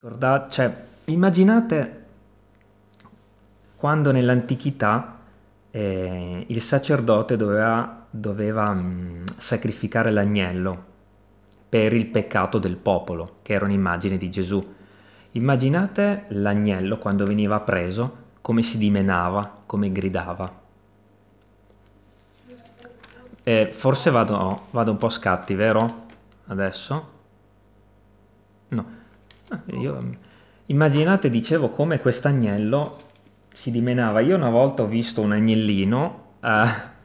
Ricordate, cioè, immaginate quando nell'antichità eh, il sacerdote doveva, doveva mh, sacrificare l'agnello per il peccato del popolo, che era un'immagine di Gesù. Immaginate l'agnello quando veniva preso, come si dimenava, come gridava. Eh, forse vado, vado un po' scatti, vero? Adesso? No. Ah, io, immaginate, dicevo, come quest'agnello si dimenava. Io una volta ho visto un agnellino eh,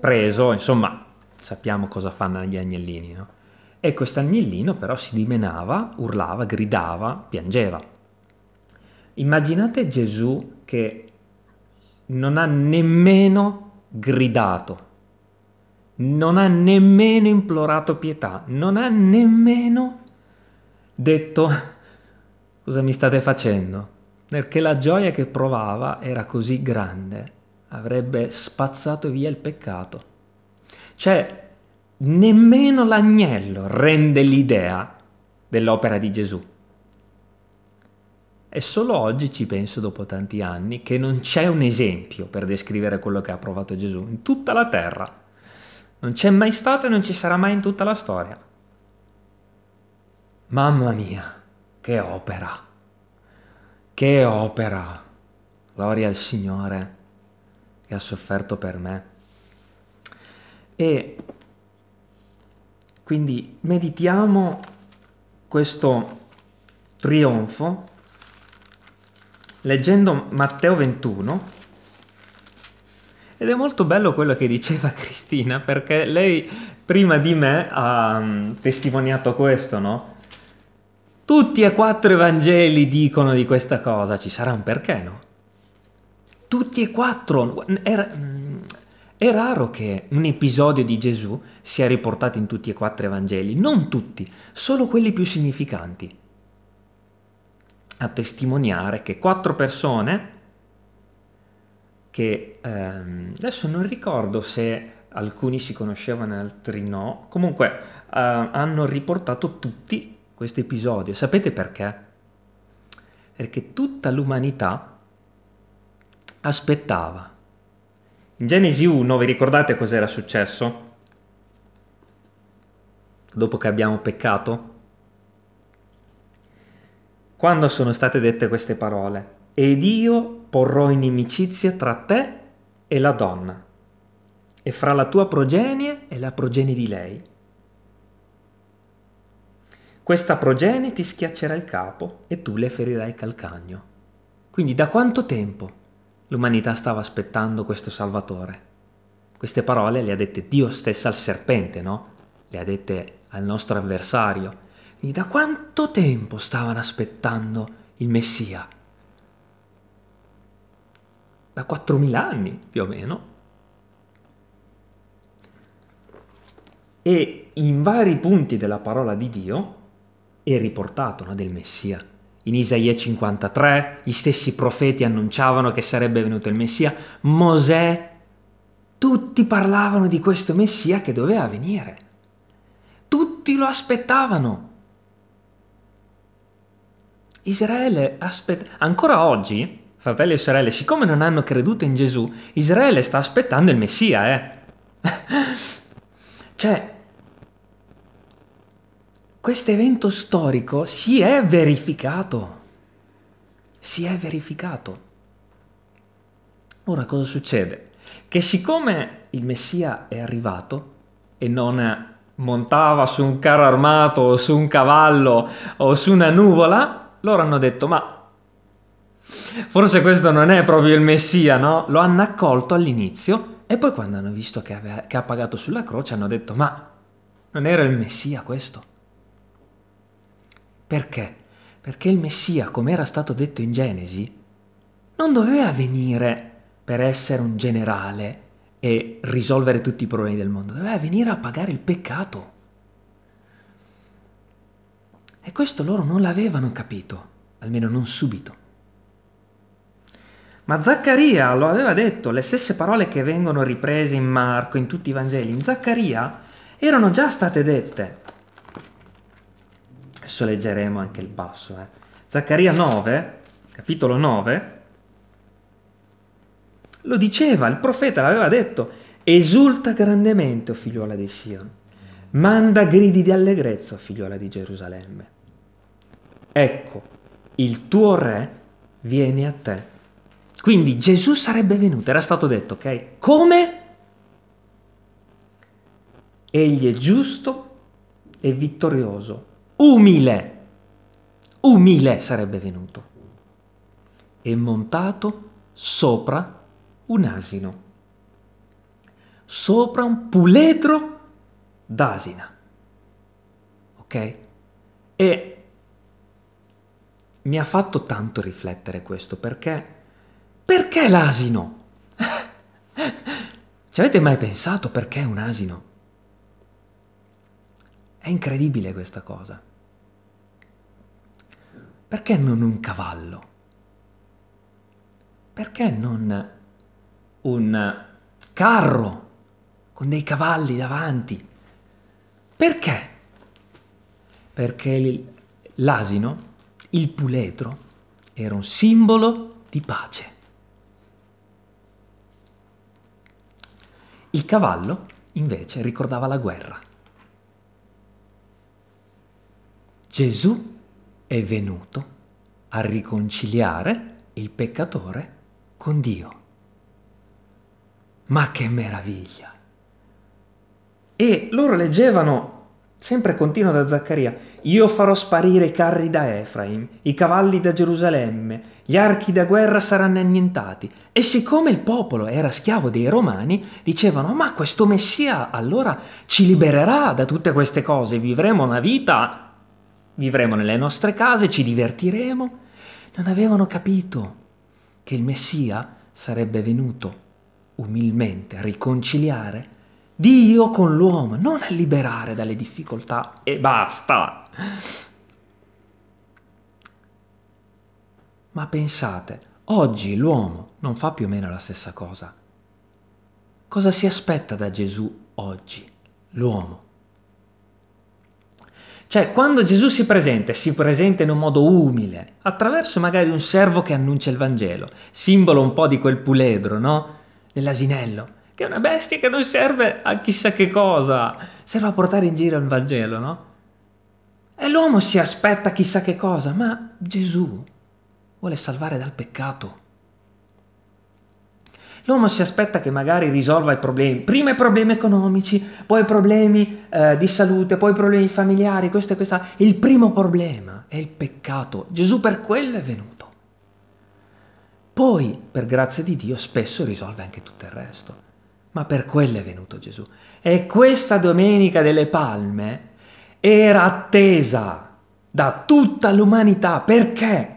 preso, insomma, sappiamo cosa fanno gli agnellini, no? E quest'agnellino però si dimenava, urlava, gridava, piangeva. Immaginate Gesù che non ha nemmeno gridato non ha nemmeno implorato pietà, non ha nemmeno detto cosa mi state facendo, perché la gioia che provava era così grande, avrebbe spazzato via il peccato. Cioè, nemmeno l'agnello rende l'idea dell'opera di Gesù. E solo oggi ci penso, dopo tanti anni, che non c'è un esempio per descrivere quello che ha provato Gesù in tutta la terra non c'è mai stato e non ci sarà mai in tutta la storia. Mamma mia, che opera! Che opera! Gloria al Signore che ha sofferto per me. E quindi meditiamo questo trionfo leggendo Matteo 21 ed è molto bello quello che diceva Cristina, perché lei prima di me ha mm, testimoniato questo, no? Tutti e quattro i Vangeli dicono di questa cosa, ci sarà un perché, no? Tutti e quattro. Era, mm, è raro che un episodio di Gesù sia riportato in tutti e quattro i Vangeli, non tutti, solo quelli più significanti. A testimoniare che quattro persone che ehm, adesso non ricordo se alcuni si conoscevano altri no, comunque eh, hanno riportato tutti questo episodio. Sapete perché? Perché tutta l'umanità aspettava. In Genesi 1, vi ricordate cos'era successo? Dopo che abbiamo peccato? Quando sono state dette queste parole? Ed io porrò inimicizia tra te e la donna, e fra la tua progenie e la progenie di lei. Questa progenie ti schiaccerà il capo e tu le ferirai il calcagno. Quindi da quanto tempo l'umanità stava aspettando questo Salvatore? Queste parole le ha dette Dio stesso al serpente, no? Le ha dette al nostro avversario. Quindi da quanto tempo stavano aspettando il Messia? Da 4.000 anni più o meno. E in vari punti della parola di Dio è riportato no, del Messia. In Isaia 53 gli stessi profeti annunciavano che sarebbe venuto il Messia, Mosè, tutti parlavano di questo Messia che doveva venire. Tutti lo aspettavano. Israele aspetta ancora oggi fratelli e sorelle, siccome non hanno creduto in Gesù, Israele sta aspettando il Messia, eh. cioè, questo evento storico si è verificato. Si è verificato. Ora cosa succede? Che siccome il Messia è arrivato e non montava su un carro armato o su un cavallo o su una nuvola, loro hanno detto ma Forse questo non è proprio il Messia, no? Lo hanno accolto all'inizio e poi quando hanno visto che, aveva, che ha pagato sulla croce hanno detto ma non era il Messia questo? Perché? Perché il Messia, come era stato detto in Genesi, non doveva venire per essere un generale e risolvere tutti i problemi del mondo, doveva venire a pagare il peccato. E questo loro non l'avevano capito, almeno non subito. Ma Zaccaria lo aveva detto, le stesse parole che vengono riprese in Marco, in tutti i Vangeli, in Zaccaria erano già state dette. Adesso leggeremo anche il passo. Eh. Zaccaria 9, capitolo 9, lo diceva, il profeta l'aveva detto, esulta grandemente, o figliuola di Sion, manda gridi di allegrezza, o figliuola di Gerusalemme. Ecco, il tuo re viene a te. Quindi Gesù sarebbe venuto, era stato detto, ok? Come? Egli è giusto e vittorioso, umile, umile sarebbe venuto, e montato sopra un asino, sopra un puledro d'asina. Ok? E mi ha fatto tanto riflettere questo perché perché l'asino? Ci avete mai pensato perché un asino? È incredibile questa cosa. Perché non un cavallo? Perché non un carro con dei cavalli davanti. Perché? Perché l'asino, il puledro, era un simbolo di pace. Il cavallo, invece, ricordava la guerra. Gesù è venuto a riconciliare il peccatore con Dio. Ma che meraviglia! E loro leggevano, sempre continua da Zaccaria, io farò sparire i carri da Efraim, i cavalli da Gerusalemme, gli archi da guerra saranno annientati. E siccome il popolo era schiavo dei romani, dicevano, ma questo Messia allora ci libererà da tutte queste cose, vivremo una vita, vivremo nelle nostre case, ci divertiremo. Non avevano capito che il Messia sarebbe venuto umilmente a riconciliare Dio con l'uomo, non a liberare dalle difficoltà e basta. Ma pensate, oggi l'uomo non fa più o meno la stessa cosa. Cosa si aspetta da Gesù oggi, l'uomo? Cioè, quando Gesù si presenta, si presenta in un modo umile, attraverso magari un servo che annuncia il Vangelo, simbolo un po' di quel puledro, no? dell'asinello, che è una bestia che non serve a chissà che cosa, serve a portare in giro il Vangelo, no? E l'uomo si aspetta chissà che cosa, ma Gesù vuole salvare dal peccato. L'uomo si aspetta che magari risolva i problemi, prima i problemi economici, poi i problemi eh, di salute, poi i problemi familiari, questo e questo. Il primo problema è il peccato. Gesù per quello è venuto. Poi, per grazia di Dio, spesso risolve anche tutto il resto. Ma per quello è venuto Gesù. E questa domenica delle palme era attesa da tutta l'umanità. Perché?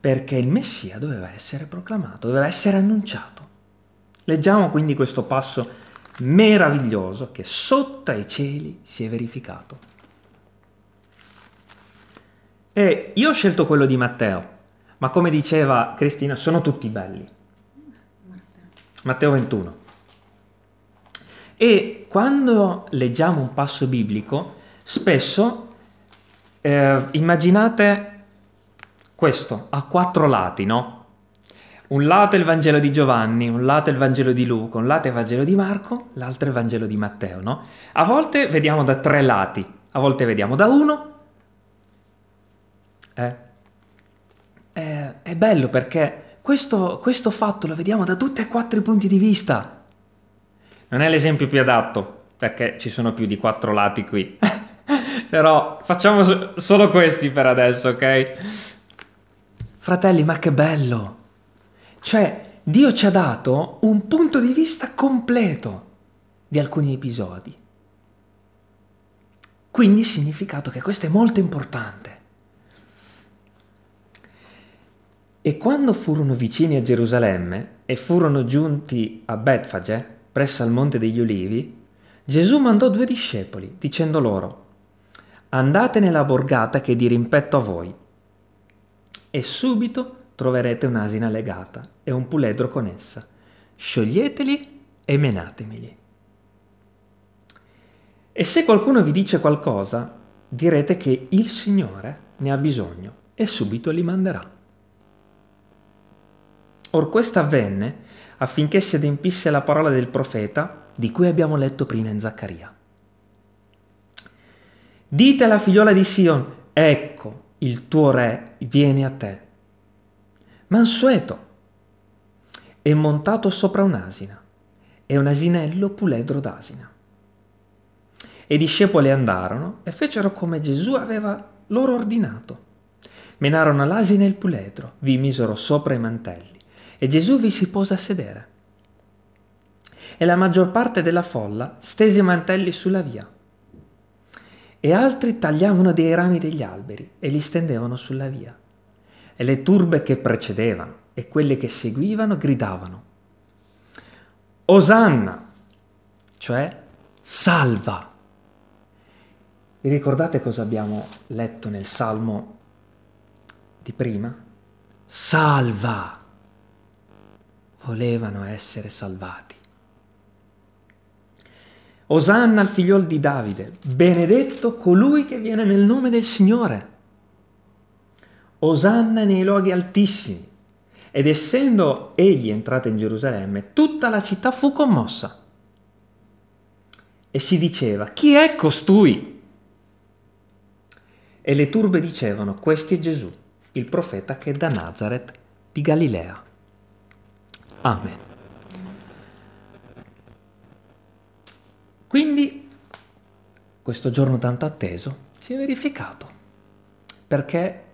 Perché il Messia doveva essere proclamato, doveva essere annunciato. Leggiamo quindi questo passo meraviglioso che sotto ai cieli si è verificato. E io ho scelto quello di Matteo ma come diceva Cristina, sono tutti belli. Matteo 21. E quando leggiamo un passo biblico, spesso eh, immaginate questo a quattro lati, no? Un lato è il Vangelo di Giovanni, un lato è il Vangelo di Luca, un lato è il Vangelo di Marco, l'altro è il Vangelo di Matteo, no? A volte vediamo da tre lati, a volte vediamo da uno, eh, è, è bello perché questo, questo fatto lo vediamo da tutti e quattro i punti di vista. Non è l'esempio più adatto, perché ci sono più di quattro lati qui. Però facciamo so- solo questi per adesso, ok? Fratelli, ma che bello! Cioè, Dio ci ha dato un punto di vista completo di alcuni episodi. Quindi significato che questo è molto importante. E quando furono vicini a Gerusalemme e furono giunti a Betfage, presso al Monte degli Ulivi, Gesù mandò due discepoli, dicendo loro, andate nella borgata che è di rimpetto a voi, e subito troverete un'asina legata e un puledro con essa. Scioglieteli e menatemeli. E se qualcuno vi dice qualcosa, direte che il Signore ne ha bisogno e subito li manderà. Or questo avvenne affinché si adempisse la parola del profeta di cui abbiamo letto prima in Zaccaria. Dite alla figliola di Sion, ecco, il tuo re viene a te. Mansueto e montato sopra un'asina, e un asinello puledro d'asina. E i discepoli andarono e fecero come Gesù aveva loro ordinato. Menarono l'asina e il puledro, vi misero sopra i mantelli, e Gesù vi si pose a sedere. E la maggior parte della folla stese i mantelli sulla via e altri tagliavano dei rami degli alberi e li stendevano sulla via. E le turbe che precedevano e quelle che seguivano gridavano, Osanna, cioè salva. Vi ricordate cosa abbiamo letto nel Salmo di prima? Salva. Volevano essere salvati. Osanna al figliol di Davide, benedetto colui che viene nel nome del Signore. Osanna nei luoghi altissimi. Ed essendo egli entrato in Gerusalemme, tutta la città fu commossa. E si diceva, chi è costui? E le turbe dicevano, questo è Gesù, il profeta che è da Nazareth di Galilea. Amen. Quindi questo giorno tanto atteso si è verificato, perché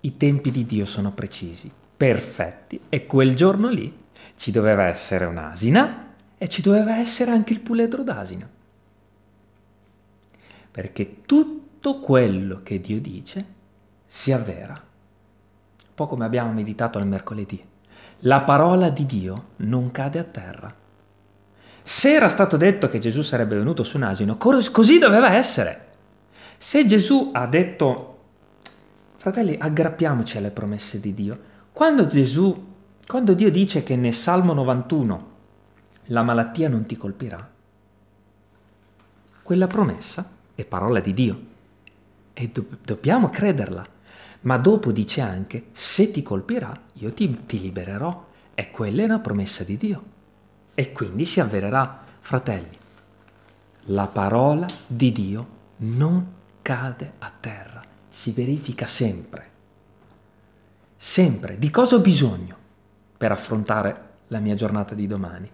i tempi di Dio sono precisi, perfetti, e quel giorno lì ci doveva essere un'asina e ci doveva essere anche il puledro d'asina. Perché tutto quello che Dio dice si avvera. Un po' come abbiamo meditato al mercoledì. La parola di Dio non cade a terra se era stato detto che Gesù sarebbe venuto su un asino, così doveva essere. Se Gesù ha detto, fratelli, aggrappiamoci alle promesse di Dio, quando Gesù, quando Dio dice che nel Salmo 91 la malattia non ti colpirà, quella promessa è parola di Dio e do- dobbiamo crederla. Ma dopo dice anche, se ti colpirà, io ti, ti libererò. E quella è una promessa di Dio. E quindi si avvererà, fratelli, la parola di Dio non cade a terra, si verifica sempre. Sempre. Di cosa ho bisogno per affrontare la mia giornata di domani?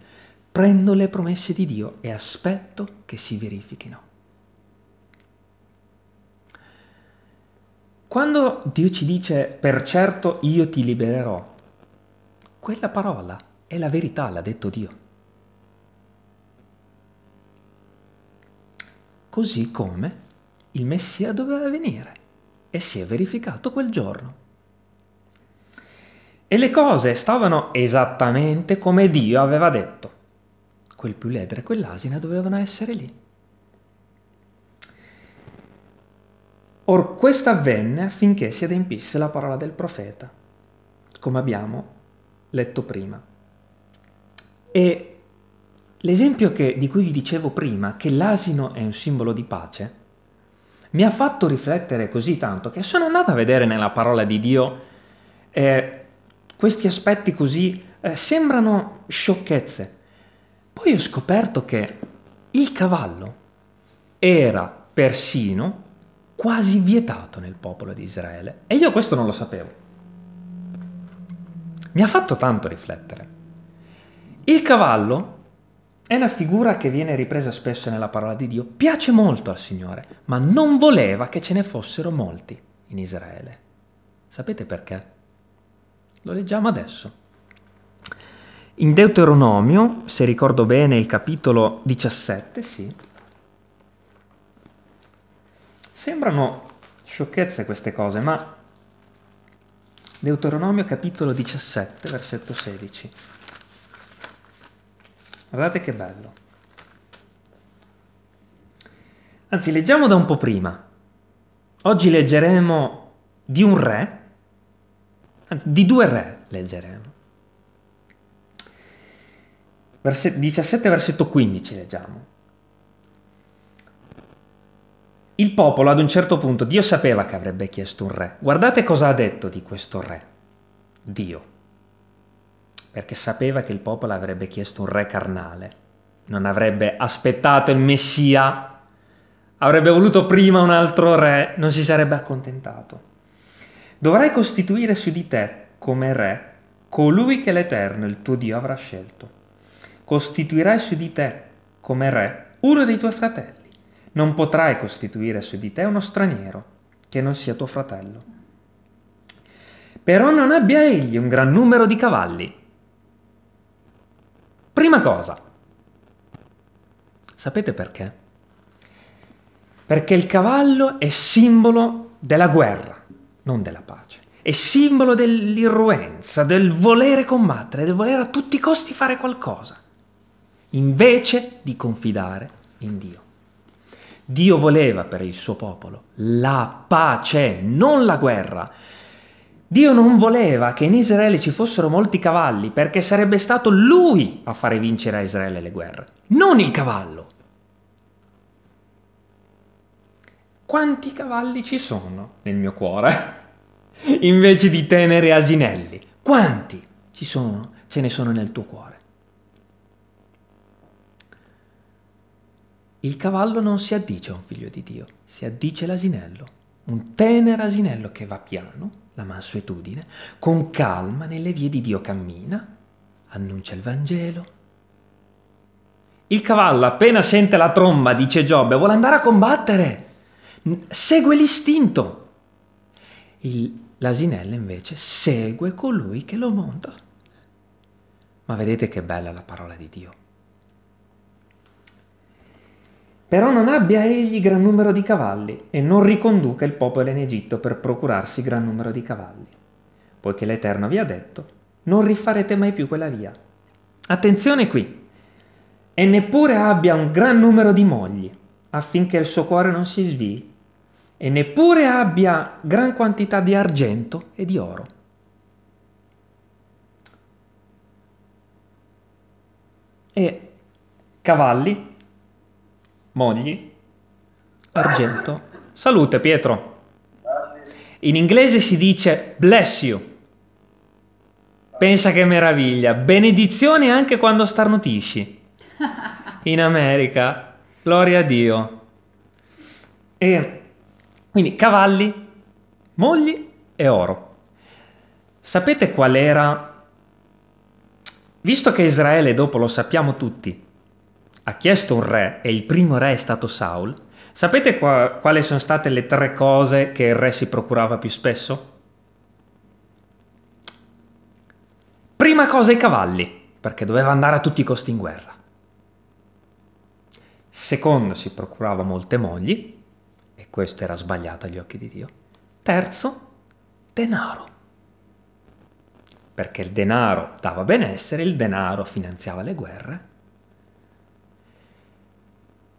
Prendo le promesse di Dio e aspetto che si verifichino. Quando Dio ci dice per certo io ti libererò, quella parola è la verità, l'ha detto Dio. così come il Messia doveva venire e si è verificato quel giorno. E le cose stavano esattamente come Dio aveva detto. Quel puledre e quell'asina dovevano essere lì. Or questo avvenne affinché si adempisse la parola del profeta, come abbiamo letto prima. E L'esempio che, di cui vi dicevo prima, che l'asino è un simbolo di pace, mi ha fatto riflettere così tanto che sono andato a vedere nella parola di Dio eh, questi aspetti così eh, sembrano sciocchezze. Poi ho scoperto che il cavallo era persino quasi vietato nel popolo di Israele e io questo non lo sapevo. Mi ha fatto tanto riflettere. Il cavallo è una figura che viene ripresa spesso nella parola di Dio, piace molto al Signore, ma non voleva che ce ne fossero molti in Israele. Sapete perché? Lo leggiamo adesso. In Deuteronomio, se ricordo bene, il capitolo 17, sì. Sembrano sciocchezze queste cose, ma Deuteronomio capitolo 17, versetto 16. Guardate che bello. Anzi, leggiamo da un po' prima. Oggi leggeremo di un re, anzi, di due re leggeremo. Verset 17, versetto 15 leggiamo. Il popolo ad un certo punto, Dio sapeva che avrebbe chiesto un re. Guardate cosa ha detto di questo re. Dio. Perché sapeva che il popolo avrebbe chiesto un re carnale. Non avrebbe aspettato il Messia, avrebbe voluto prima un altro re, non si sarebbe accontentato. Dovrai costituire su di te come re colui che l'Eterno, il tuo Dio, avrà scelto. Costituirai su di te come re uno dei tuoi fratelli. Non potrai costituire su di te uno straniero che non sia tuo fratello. Però non abbia egli un gran numero di cavalli. Prima cosa. Sapete perché? Perché il cavallo è simbolo della guerra, non della pace è simbolo dell'irruenza, del volere combattere, del volere a tutti i costi fare qualcosa, invece di confidare in Dio. Dio voleva per il suo popolo la pace, non la guerra. Dio non voleva che in Israele ci fossero molti cavalli perché sarebbe stato lui a fare vincere a Israele le guerre, non il cavallo. Quanti cavalli ci sono nel mio cuore? invece di tenere asinelli. Quanti ci sono, ce ne sono nel tuo cuore? Il cavallo non si addice a un figlio di Dio, si addice l'asinello, un tenero asinello che va piano, la mansuetudine, con calma nelle vie di Dio cammina, annuncia il Vangelo. Il cavallo appena sente la tromba, dice Giobbe, vuole andare a combattere, segue l'istinto. Il, L'asinella invece segue colui che lo monta. Ma vedete che bella la parola di Dio. Però non abbia egli gran numero di cavalli e non riconduca il popolo in Egitto per procurarsi gran numero di cavalli, poiché l'Eterno vi ha detto, non rifarete mai più quella via. Attenzione qui, e neppure abbia un gran numero di mogli, affinché il suo cuore non si svii e neppure abbia gran quantità di argento e di oro. E cavalli, mogli, argento. Salute Pietro. In inglese si dice bless you. Pensa che meraviglia. Benedizione anche quando starnutisci. In America. Gloria a Dio. E quindi cavalli, mogli e oro. Sapete qual era? Visto che Israele, dopo lo sappiamo tutti, ha chiesto un re e il primo re è stato Saul, sapete qua, quali sono state le tre cose che il re si procurava più spesso? Prima cosa i cavalli, perché doveva andare a tutti i costi in guerra. Secondo si procurava molte mogli, e questo era sbagliato agli occhi di Dio. Terzo, denaro. Perché il denaro dava benessere, il denaro finanziava le guerre.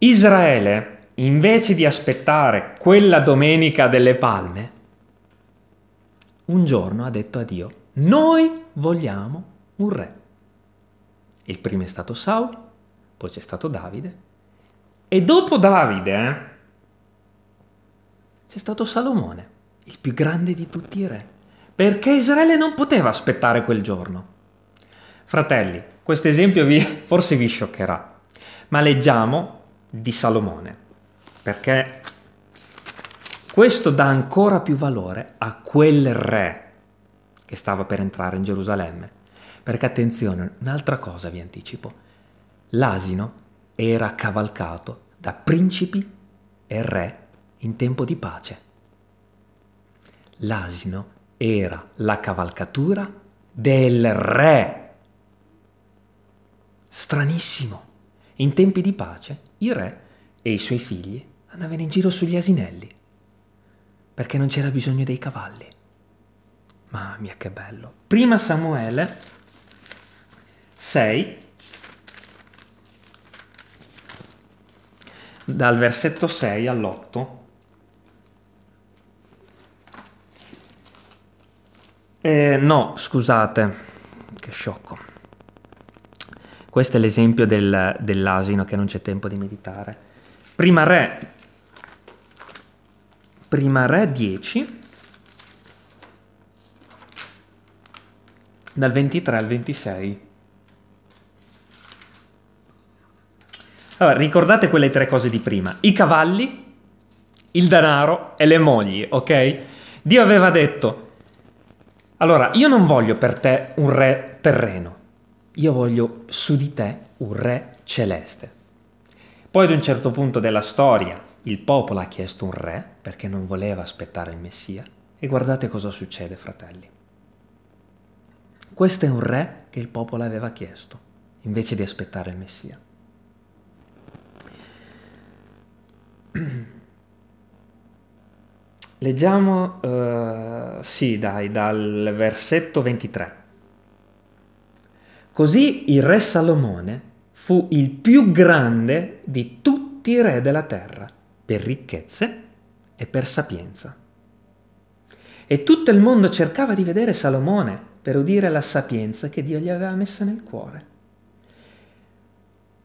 Israele, invece di aspettare quella domenica delle palme, un giorno ha detto a Dio, noi vogliamo un re. Il primo è stato Saul, poi c'è stato Davide, e dopo Davide, eh, c'è stato Salomone, il più grande di tutti i re, perché Israele non poteva aspettare quel giorno. Fratelli, questo esempio vi, forse vi scioccherà, ma leggiamo di Salomone, perché questo dà ancora più valore a quel re che stava per entrare in Gerusalemme. Perché attenzione, un'altra cosa vi anticipo. L'asino era cavalcato da principi e re in tempo di pace. L'asino era la cavalcatura del re. Stranissimo. In tempi di pace il re e i suoi figli andavano in giro sugli asinelli, perché non c'era bisogno dei cavalli. Mamma mia che bello. Prima Samuele 6, dal versetto 6 all'8. Eh, no, scusate, che sciocco. Questo è l'esempio del, dell'asino che non c'è tempo di meditare. Prima re, Prima Re 10, dal 23 al 26. Allora, ricordate quelle tre cose di prima. I cavalli, il denaro e le mogli, ok? Dio aveva detto, allora, io non voglio per te un re terreno, io voglio su di te un re celeste. Poi ad un certo punto della storia il popolo ha chiesto un re perché non voleva aspettare il Messia e guardate cosa succede, fratelli. Questo è un re che il popolo aveva chiesto invece di aspettare il Messia. Leggiamo, uh, sì dai, dal versetto 23. Così il re Salomone fu il più grande di tutti i re della terra, per ricchezze e per sapienza. E tutto il mondo cercava di vedere Salomone per udire la sapienza che Dio gli aveva messa nel cuore.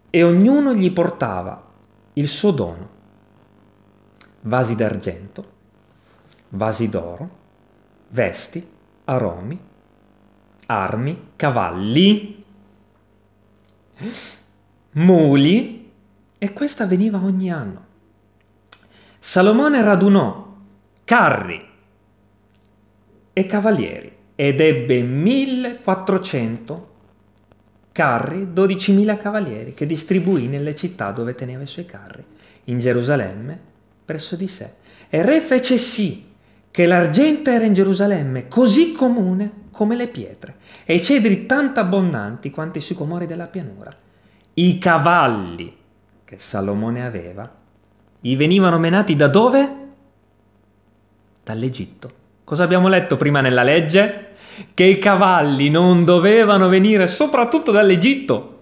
E ognuno gli portava il suo dono vasi d'argento, vasi d'oro, vesti, aromi, armi, cavalli, muli, e questo avveniva ogni anno. Salomone radunò carri e cavalieri ed ebbe 1400 carri, 12.000 cavalieri che distribuì nelle città dove teneva i suoi carri, in Gerusalemme, presso di sé. E re fece sì che l'argento era in Gerusalemme così comune come le pietre, e cedri tanto abbondanti quanto i sicomori della pianura. I cavalli che Salomone aveva gli venivano menati da dove? Dall'Egitto. Cosa abbiamo letto prima nella legge? Che i cavalli non dovevano venire soprattutto dall'Egitto,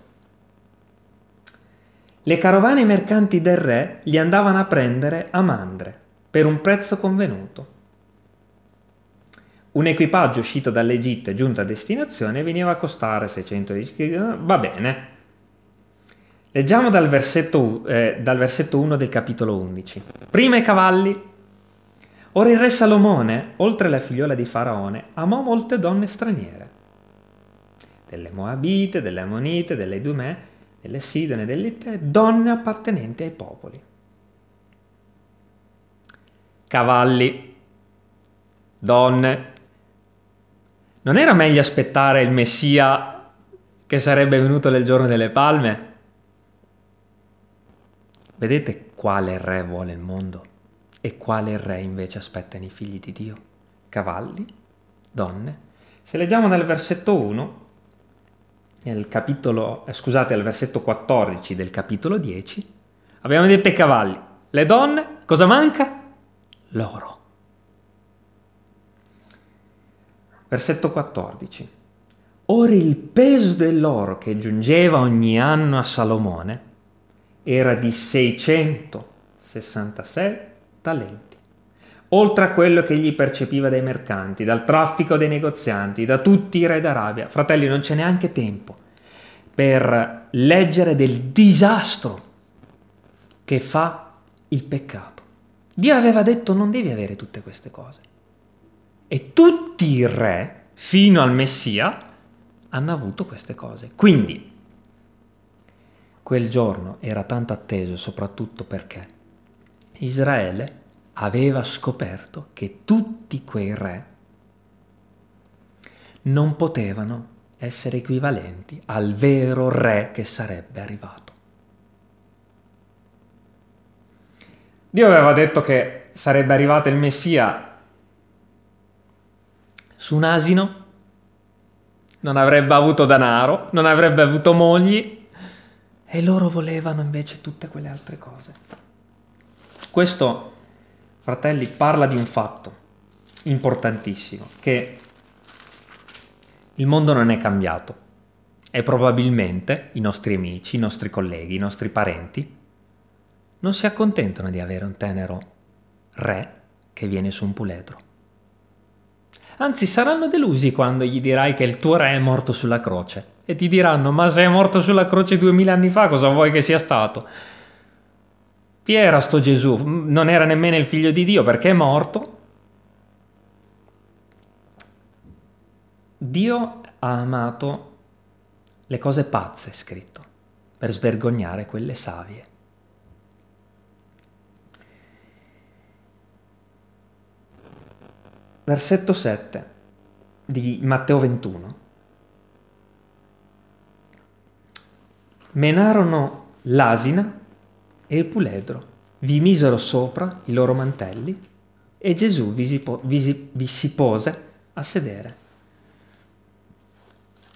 le carovane mercanti del re li andavano a prendere a Mandre per un prezzo convenuto. Un equipaggio uscito dall'Egitto e giunto a destinazione veniva a costare 610 kg. Va bene. Leggiamo dal versetto, eh, dal versetto 1 del capitolo 11. Prima i cavalli. Ora il re Salomone, oltre la figliola di Faraone, amò molte donne straniere, delle Moabite, delle Ammonite, delle Idumee, delle Sidone, delle Itte, donne appartenenti ai popoli. Cavalli, donne. Non era meglio aspettare il Messia che sarebbe venuto nel giorno delle palme? Vedete quale re vuole il mondo e quale re invece aspettano i figli di Dio? Cavalli, donne. Se leggiamo nel versetto 1, nel capitolo, eh, scusate, al versetto 14 del capitolo 10, abbiamo detto i cavalli. Le donne, cosa manca? L'oro. Versetto 14. Ora il peso dell'oro che giungeva ogni anno a Salomone era di 666 talenti, oltre a quello che egli percepiva dai mercanti, dal traffico dei negozianti, da tutti i re d'Arabia. Fratelli, non c'è neanche tempo per leggere del disastro che fa il peccato. Dio aveva detto non devi avere tutte queste cose. E tutti i re, fino al Messia, hanno avuto queste cose. Quindi, quel giorno era tanto atteso soprattutto perché Israele aveva scoperto che tutti quei re non potevano essere equivalenti al vero re che sarebbe arrivato. Dio aveva detto che sarebbe arrivato il Messia su un asino, non avrebbe avuto denaro, non avrebbe avuto mogli e loro volevano invece tutte quelle altre cose. Questo, fratelli, parla di un fatto importantissimo, che il mondo non è cambiato e probabilmente i nostri amici, i nostri colleghi, i nostri parenti non si accontentano di avere un tenero re che viene su un puledro. Anzi, saranno delusi quando gli dirai che il tuo re è morto sulla croce e ti diranno: Ma se è morto sulla croce duemila anni fa, cosa vuoi che sia stato? Chi era sto Gesù? Non era nemmeno il figlio di Dio perché è morto. Dio ha amato le cose pazze, scritto, per svergognare quelle savie. Versetto 7 di Matteo 21. Menarono l'asina e il puledro, vi misero sopra i loro mantelli e Gesù vi si, po- vi si, vi si pose a sedere.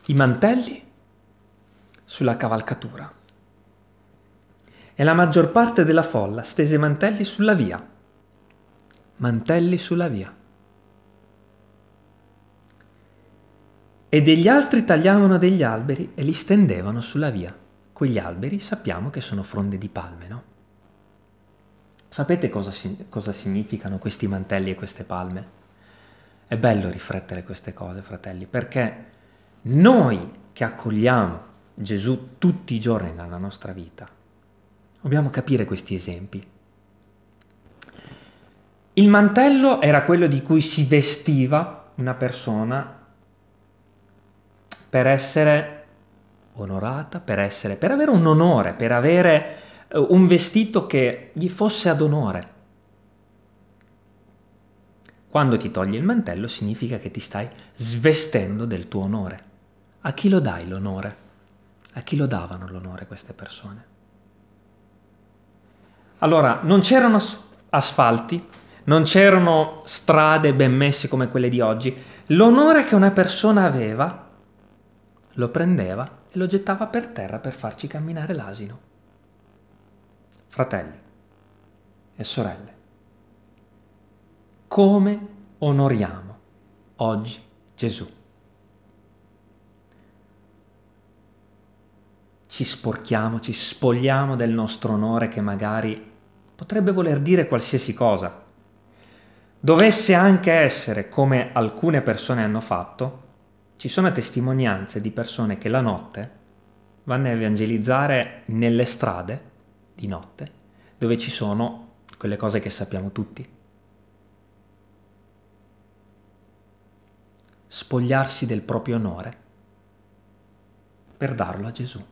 I mantelli sulla cavalcatura. E la maggior parte della folla stese mantelli sulla via. Mantelli sulla via. E degli altri tagliavano degli alberi e li stendevano sulla via. Quegli alberi sappiamo che sono fronde di palme, no? Sapete cosa, cosa significano questi mantelli e queste palme? È bello riflettere queste cose, fratelli, perché noi che accogliamo Gesù tutti i giorni nella nostra vita, dobbiamo capire questi esempi. Il mantello era quello di cui si vestiva una persona per essere onorata, per, essere, per avere un onore, per avere eh, un vestito che gli fosse ad onore. Quando ti togli il mantello significa che ti stai svestendo del tuo onore. A chi lo dai l'onore? A chi lo davano l'onore queste persone? Allora, non c'erano asfalti, non c'erano strade ben messe come quelle di oggi. L'onore che una persona aveva lo prendeva e lo gettava per terra per farci camminare l'asino. Fratelli e sorelle, come onoriamo oggi Gesù? Ci sporchiamo, ci spogliamo del nostro onore che magari potrebbe voler dire qualsiasi cosa. Dovesse anche essere come alcune persone hanno fatto, ci sono testimonianze di persone che la notte vanno a evangelizzare nelle strade di notte, dove ci sono quelle cose che sappiamo tutti. Spogliarsi del proprio onore per darlo a Gesù.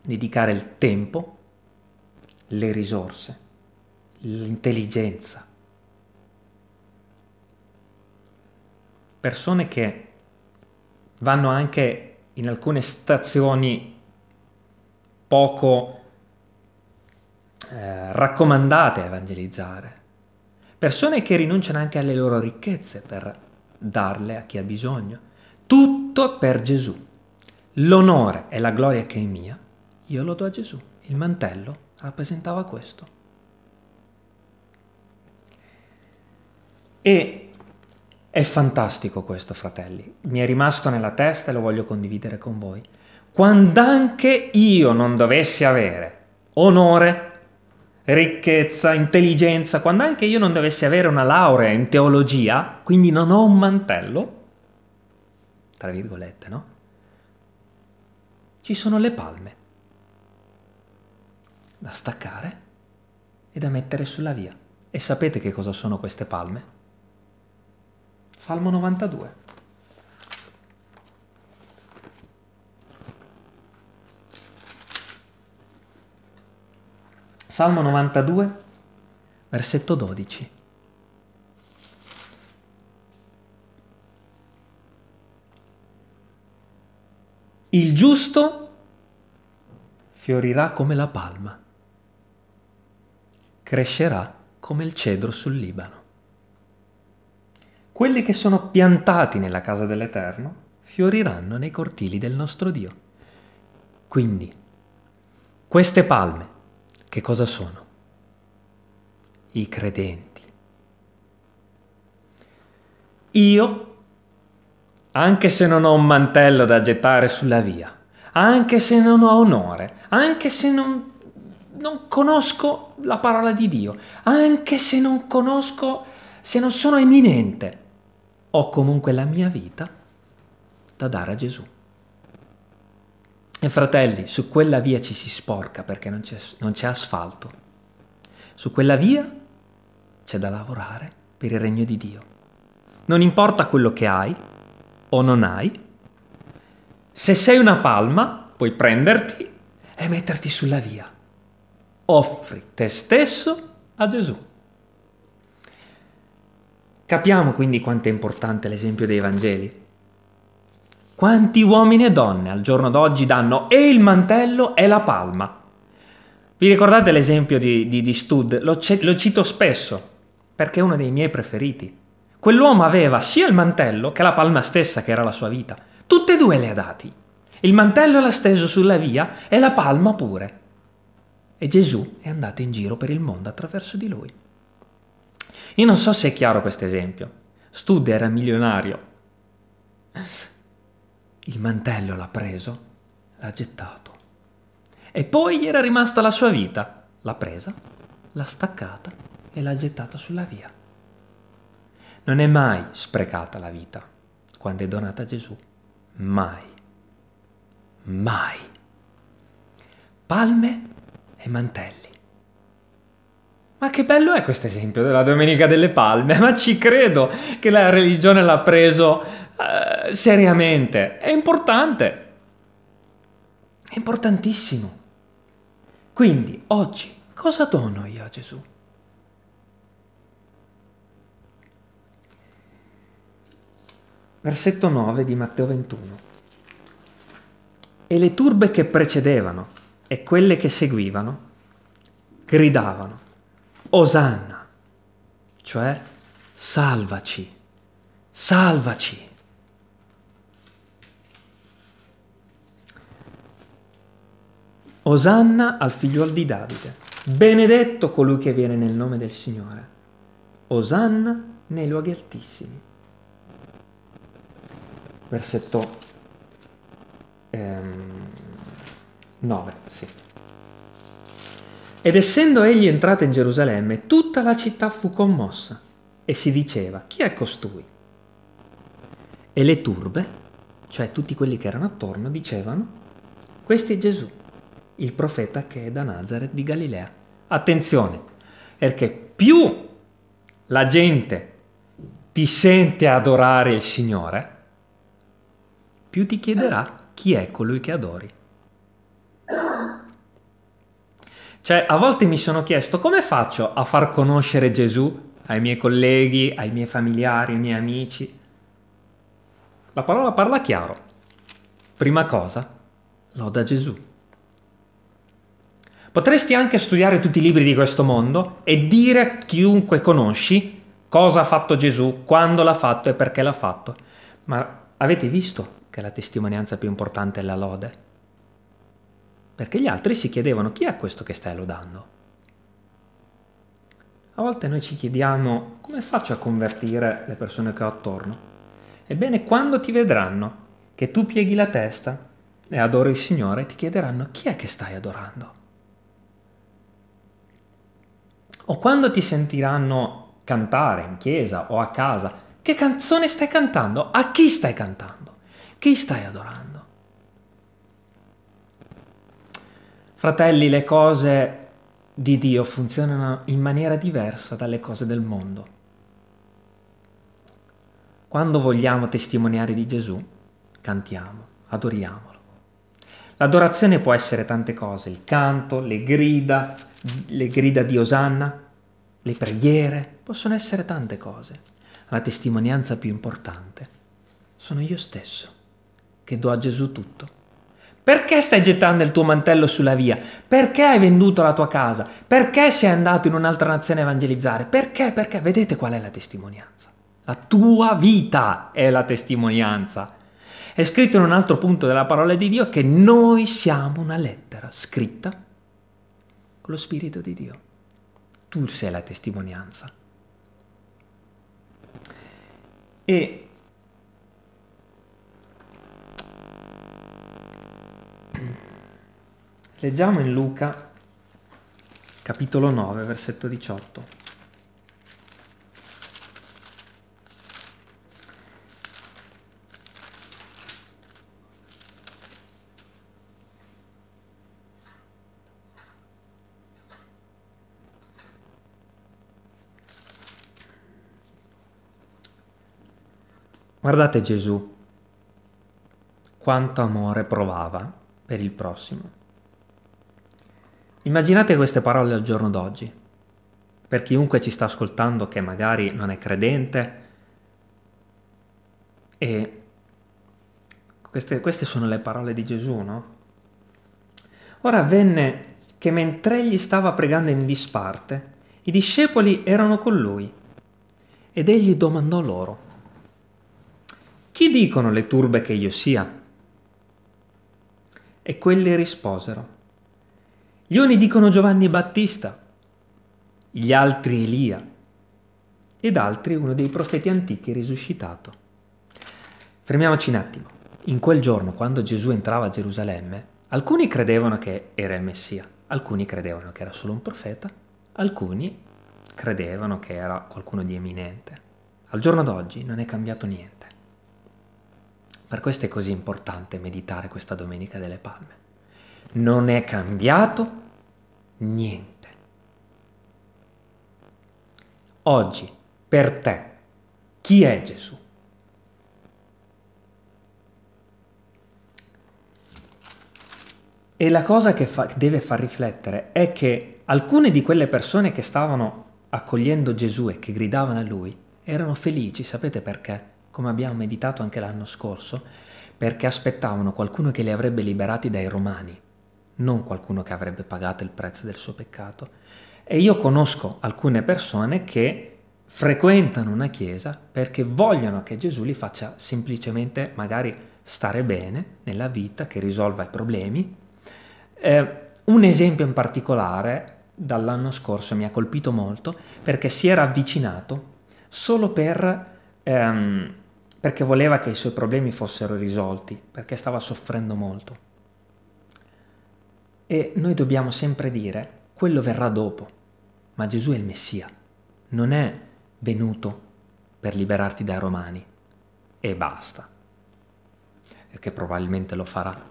Dedicare il tempo, le risorse, l'intelligenza. Persone che vanno anche in alcune stazioni poco eh, raccomandate a evangelizzare. Persone che rinunciano anche alle loro ricchezze per darle a chi ha bisogno. Tutto per Gesù. L'onore e la gloria che è mia, io lo do a Gesù. Il mantello rappresentava questo. E è fantastico questo, fratelli. Mi è rimasto nella testa e lo voglio condividere con voi. Quando anche io non dovessi avere onore, ricchezza, intelligenza, quando anche io non dovessi avere una laurea in teologia, quindi non ho un mantello, tra virgolette, no? Ci sono le palme da staccare e da mettere sulla via. E sapete che cosa sono queste palme? Salmo 92. Salmo 92, versetto 12. Il giusto fiorirà come la palma, crescerà come il cedro sul Libano quelli che sono piantati nella casa dell'Eterno fioriranno nei cortili del nostro Dio. Quindi, queste palme, che cosa sono? I credenti. Io, anche se non ho un mantello da gettare sulla via, anche se non ho onore, anche se non, non conosco la parola di Dio, anche se non conosco, se non sono eminente, ho comunque la mia vita da dare a Gesù. E fratelli, su quella via ci si sporca perché non c'è, non c'è asfalto, Su quella via c'è da lavorare per il regno di Dio. Non importa quello che hai o non hai, se sei una palma puoi prenderti e metterti sulla via. Offri te stesso a Gesù. Capiamo quindi quanto è importante l'esempio dei Vangeli. Quanti uomini e donne al giorno d'oggi danno e il mantello e la palma. Vi ricordate l'esempio di, di, di Stud? Lo, lo cito spesso perché è uno dei miei preferiti. Quell'uomo aveva sia il mantello che la palma stessa, che era la sua vita. Tutte e due le ha dati. Il mantello l'ha steso sulla via e la palma pure. E Gesù è andato in giro per il mondo attraverso di lui. Io non so se è chiaro questo esempio. Stud era milionario. Il mantello l'ha preso, l'ha gettato. E poi gli era rimasta la sua vita. L'ha presa, l'ha staccata e l'ha gettata sulla via. Non è mai sprecata la vita quando è donata a Gesù. Mai. Mai. Palme e mantelli. Ma che bello è questo esempio della Domenica delle Palme, ma ci credo che la religione l'ha preso uh, seriamente. È importante. È importantissimo. Quindi, oggi, cosa dono io a Gesù? versetto 9 di Matteo 21. E le turbe che precedevano e quelle che seguivano gridavano, Osanna, cioè salvaci, salvaci. Osanna al figliuolo di Davide, benedetto colui che viene nel nome del Signore. Osanna nei luoghi altissimi versetto ehm, 9, sì. Ed essendo egli entrato in Gerusalemme, tutta la città fu commossa e si diceva, chi è costui? E le turbe, cioè tutti quelli che erano attorno, dicevano, questo è Gesù, il profeta che è da Nazareth di Galilea. Attenzione, perché più la gente ti sente adorare il Signore, più ti chiederà chi è colui che adori. Cioè, a volte mi sono chiesto come faccio a far conoscere Gesù ai miei colleghi, ai miei familiari, ai miei amici. La parola parla chiaro. Prima cosa, loda Gesù. Potresti anche studiare tutti i libri di questo mondo e dire a chiunque conosci cosa ha fatto Gesù, quando l'ha fatto e perché l'ha fatto. Ma avete visto che la testimonianza più importante è la lode. Perché gli altri si chiedevano chi è questo che stai lodando? A volte noi ci chiediamo come faccio a convertire le persone che ho attorno. Ebbene, quando ti vedranno che tu pieghi la testa e adori il Signore, ti chiederanno chi è che stai adorando. O quando ti sentiranno cantare in chiesa o a casa, che canzone stai cantando? A chi stai cantando? Chi stai adorando? Fratelli, le cose di Dio funzionano in maniera diversa dalle cose del mondo. Quando vogliamo testimoniare di Gesù, cantiamo, adoriamolo. L'adorazione può essere tante cose, il canto, le grida, le grida di Osanna, le preghiere, possono essere tante cose. La testimonianza più importante sono io stesso che do a Gesù tutto? Perché stai gettando il tuo mantello sulla via? Perché hai venduto la tua casa? Perché sei andato in un'altra nazione a evangelizzare? Perché? Perché? Vedete qual è la testimonianza? La tua vita è la testimonianza. È scritto in un altro punto della parola di Dio che noi siamo una lettera scritta con lo Spirito di Dio. Tu sei la testimonianza. E Leggiamo in Luca capitolo 9, versetto 18. Guardate Gesù, quanto amore provava per il prossimo Immaginate queste parole al giorno d'oggi, per chiunque ci sta ascoltando che magari non è credente e queste, queste sono le parole di Gesù, no? Ora avvenne che mentre egli stava pregando in disparte, i discepoli erano con lui ed egli domandò loro, chi dicono le turbe che io sia? E quelli risposero, gli uni dicono Giovanni Battista, gli altri Elia ed altri uno dei profeti antichi risuscitato. Fermiamoci un attimo. In quel giorno, quando Gesù entrava a Gerusalemme, alcuni credevano che era il Messia, alcuni credevano che era solo un profeta, alcuni credevano che era qualcuno di eminente. Al giorno d'oggi non è cambiato niente. Per questo è così importante meditare questa Domenica delle Palme. Non è cambiato niente. Oggi, per te, chi è Gesù? E la cosa che fa, deve far riflettere è che alcune di quelle persone che stavano accogliendo Gesù e che gridavano a lui erano felici, sapete perché? come abbiamo meditato anche l'anno scorso, perché aspettavano qualcuno che li avrebbe liberati dai romani, non qualcuno che avrebbe pagato il prezzo del suo peccato. E io conosco alcune persone che frequentano una chiesa perché vogliono che Gesù li faccia semplicemente magari stare bene nella vita, che risolva i problemi. Eh, un esempio in particolare dall'anno scorso mi ha colpito molto perché si era avvicinato solo per ehm, perché voleva che i suoi problemi fossero risolti, perché stava soffrendo molto. E noi dobbiamo sempre dire, quello verrà dopo, ma Gesù è il Messia, non è venuto per liberarti dai romani e basta, perché probabilmente lo farà.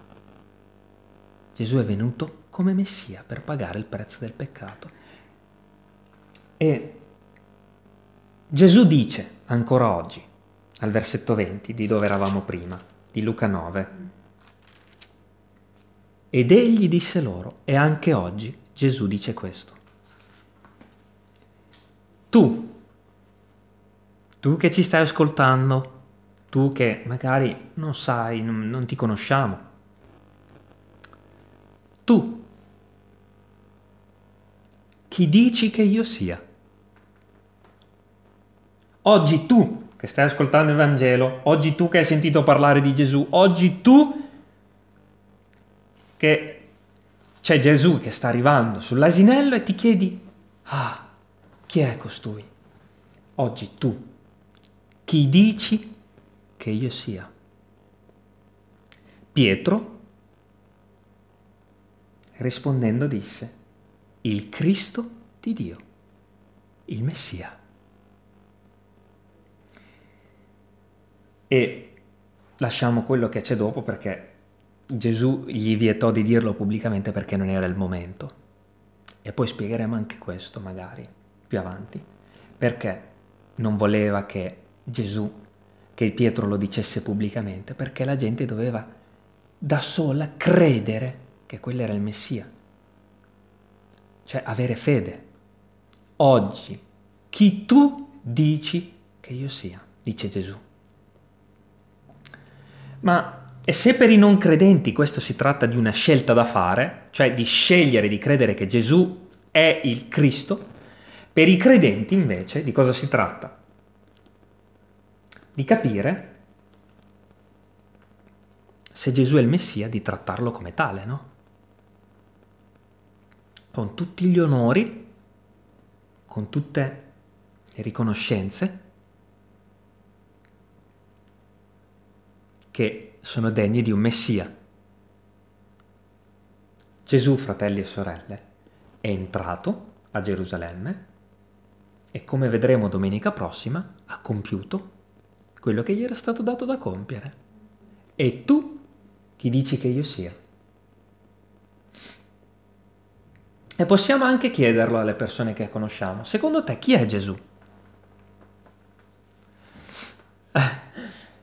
Gesù è venuto come Messia per pagare il prezzo del peccato. E Gesù dice ancora oggi, al versetto 20 di dove eravamo prima, di Luca 9. Ed egli disse loro, e anche oggi Gesù dice questo. Tu, tu che ci stai ascoltando, tu che magari non sai, non, non ti conosciamo, tu, chi dici che io sia? Oggi tu che stai ascoltando il Vangelo, oggi tu che hai sentito parlare di Gesù, oggi tu che c'è Gesù che sta arrivando sull'asinello e ti chiedi, ah, chi è costui? Oggi tu, chi dici che io sia? Pietro, rispondendo, disse, il Cristo di Dio, il Messia. E lasciamo quello che c'è dopo perché Gesù gli vietò di dirlo pubblicamente perché non era il momento. E poi spiegheremo anche questo magari più avanti. Perché non voleva che Gesù, che Pietro lo dicesse pubblicamente, perché la gente doveva da sola credere che quello era il Messia. Cioè avere fede. Oggi, chi tu dici che io sia, dice Gesù. Ma e se per i non credenti questo si tratta di una scelta da fare, cioè di scegliere di credere che Gesù è il Cristo, per i credenti invece di cosa si tratta? Di capire se Gesù è il Messia, di trattarlo come tale, no? Con tutti gli onori, con tutte le riconoscenze che sono degni di un Messia. Gesù, fratelli e sorelle, è entrato a Gerusalemme e come vedremo domenica prossima ha compiuto quello che gli era stato dato da compiere. E tu chi dici che io sia? E possiamo anche chiederlo alle persone che conosciamo. Secondo te chi è Gesù?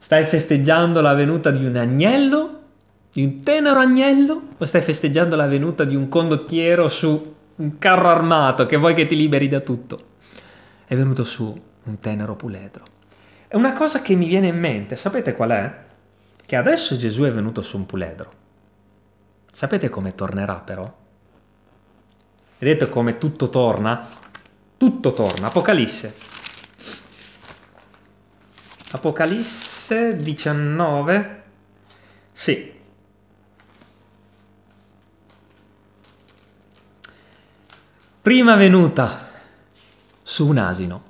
Stai festeggiando la venuta di un agnello? Di un tenero agnello? O stai festeggiando la venuta di un condottiero su un carro armato che vuoi che ti liberi da tutto? È venuto su un tenero puledro. E una cosa che mi viene in mente, sapete qual è? Che adesso Gesù è venuto su un puledro. Sapete come tornerà però? Vedete come tutto torna? Tutto torna. Apocalisse. Apocalisse 19. Sì. Prima venuta su un asino.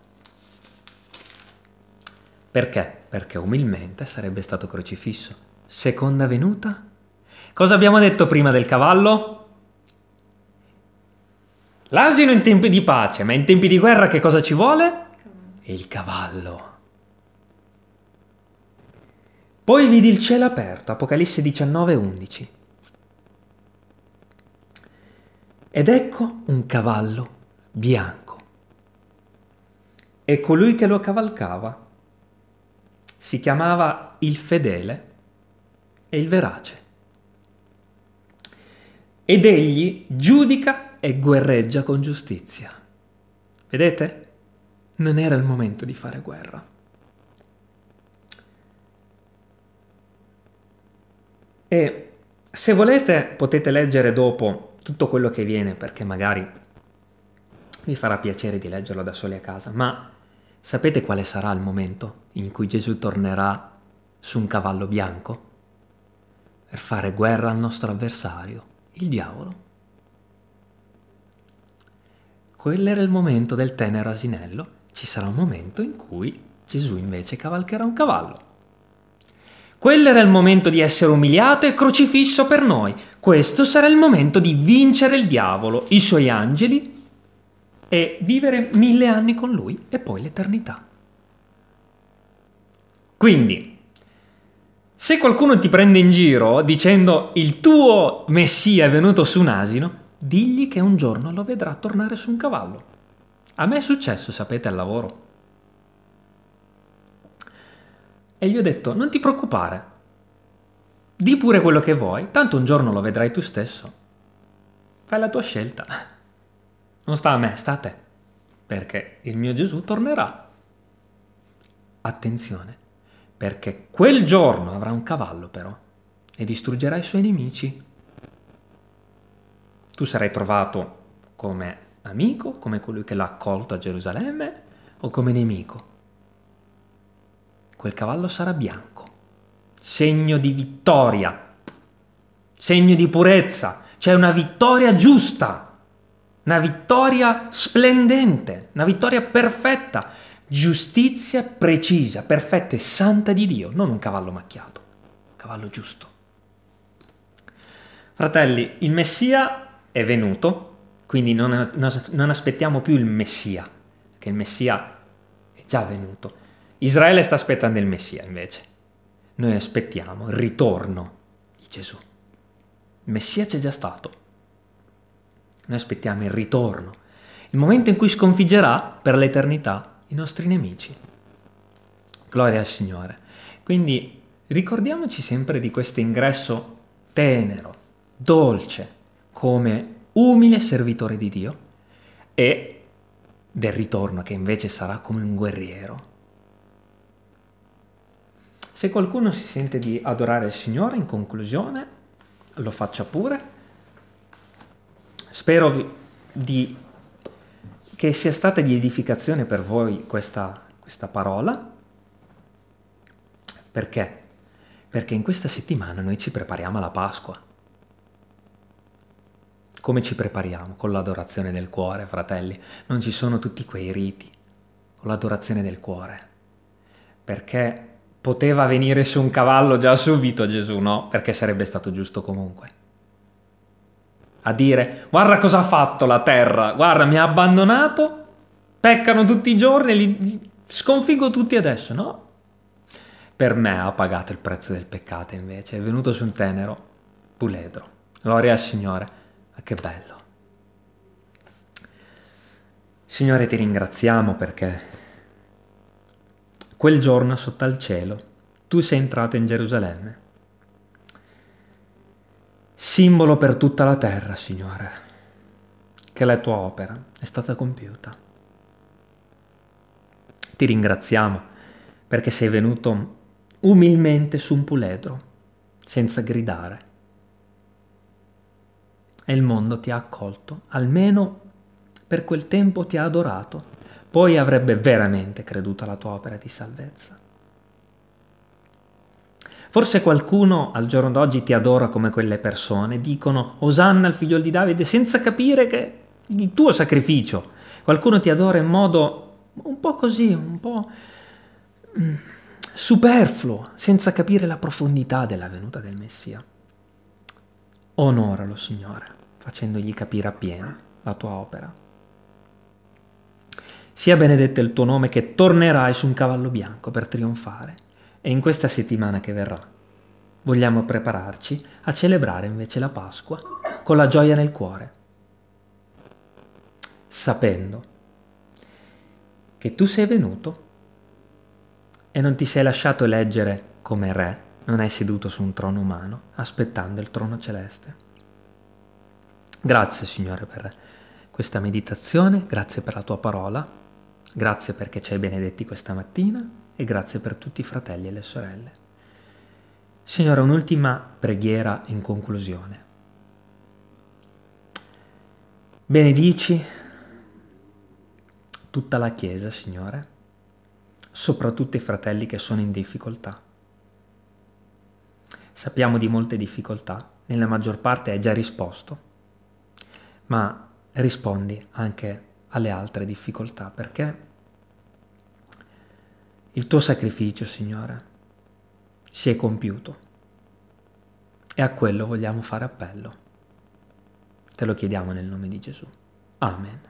Perché? Perché umilmente sarebbe stato crocifisso. Seconda venuta? Cosa abbiamo detto prima del cavallo? L'asino in tempi di pace, ma in tempi di guerra che cosa ci vuole? Il cavallo. Poi vidi il cielo aperto, Apocalisse 19, 11. Ed ecco un cavallo bianco. E colui che lo cavalcava si chiamava il fedele e il verace. Ed egli giudica e guerreggia con giustizia. Vedete? Non era il momento di fare guerra. E se volete potete leggere dopo tutto quello che viene perché magari vi farà piacere di leggerlo da soli a casa, ma sapete quale sarà il momento in cui Gesù tornerà su un cavallo bianco per fare guerra al nostro avversario, il diavolo? Quello era il momento del tenero asinello, ci sarà un momento in cui Gesù invece cavalcherà un cavallo. Quello era il momento di essere umiliato e crocifisso per noi. Questo sarà il momento di vincere il diavolo, i suoi angeli e vivere mille anni con lui e poi l'eternità. Quindi, se qualcuno ti prende in giro dicendo il tuo Messia è venuto su un asino, digli che un giorno lo vedrà tornare su un cavallo. A me è successo, sapete, al lavoro. E gli ho detto, non ti preoccupare, di pure quello che vuoi, tanto un giorno lo vedrai tu stesso. Fai la tua scelta. Non sta a me, sta a te, perché il mio Gesù tornerà. Attenzione, perché quel giorno avrà un cavallo però e distruggerà i suoi nemici tu sarai trovato come amico, come colui che l'ha accolto a Gerusalemme o come nemico. Quel cavallo sarà bianco, segno di vittoria, segno di purezza, c'è una vittoria giusta, una vittoria splendente, una vittoria perfetta, giustizia precisa, perfetta e santa di Dio, non un cavallo macchiato, un cavallo giusto. Fratelli, il Messia è venuto, quindi non, non aspettiamo più il Messia, che il Messia è già venuto. Israele sta aspettando il Messia invece. Noi aspettiamo il ritorno di Gesù. Il Messia c'è già stato. Noi aspettiamo il ritorno, il momento in cui sconfiggerà per l'eternità i nostri nemici. Gloria al Signore. Quindi ricordiamoci sempre di questo ingresso tenero, dolce, come umile servitore di Dio e del ritorno che invece sarà come un guerriero. Se qualcuno si sente di adorare il Signore in conclusione, lo faccia pure. Spero vi, di, che sia stata di edificazione per voi questa, questa parola. Perché? Perché in questa settimana noi ci prepariamo alla Pasqua. Come ci prepariamo? Con l'adorazione del cuore, fratelli. Non ci sono tutti quei riti, con l'adorazione del cuore. Perché poteva venire su un cavallo già subito Gesù, no? Perché sarebbe stato giusto comunque. A dire, guarda cosa ha fatto la terra, guarda mi ha abbandonato, peccano tutti i giorni, li sconfiggo tutti adesso, no? Per me ha pagato il prezzo del peccato invece, è venuto su un tenero puledro. Gloria al Signore. Ma che bello. Signore, ti ringraziamo perché quel giorno sotto al cielo tu sei entrato in Gerusalemme. Simbolo per tutta la terra, Signore, che la tua opera è stata compiuta. Ti ringraziamo perché sei venuto umilmente su un puledro, senza gridare. E il mondo ti ha accolto, almeno per quel tempo ti ha adorato, poi avrebbe veramente creduto alla tua opera di salvezza. Forse qualcuno al giorno d'oggi ti adora come quelle persone, dicono Osanna il figlio di Davide senza capire che il tuo sacrificio. Qualcuno ti adora in modo un po' così, un po' mm, superfluo, senza capire la profondità della venuta del Messia. Onoralo, Signore, facendogli capire appieno la tua opera. Sia benedetto il tuo nome che tornerai su un cavallo bianco per trionfare. E in questa settimana che verrà vogliamo prepararci a celebrare invece la Pasqua con la gioia nel cuore, sapendo che tu sei venuto e non ti sei lasciato eleggere come re, non hai seduto su un trono umano, aspettando il trono celeste. Grazie Signore per questa meditazione, grazie per la tua parola, grazie perché ci hai benedetti questa mattina e grazie per tutti i fratelli e le sorelle. Signore, un'ultima preghiera in conclusione. Benedici tutta la Chiesa, Signore, soprattutto i fratelli che sono in difficoltà. Sappiamo di molte difficoltà, nella maggior parte hai già risposto, ma rispondi anche alle altre difficoltà perché il tuo sacrificio, Signore, si è compiuto e a quello vogliamo fare appello. Te lo chiediamo nel nome di Gesù. Amen.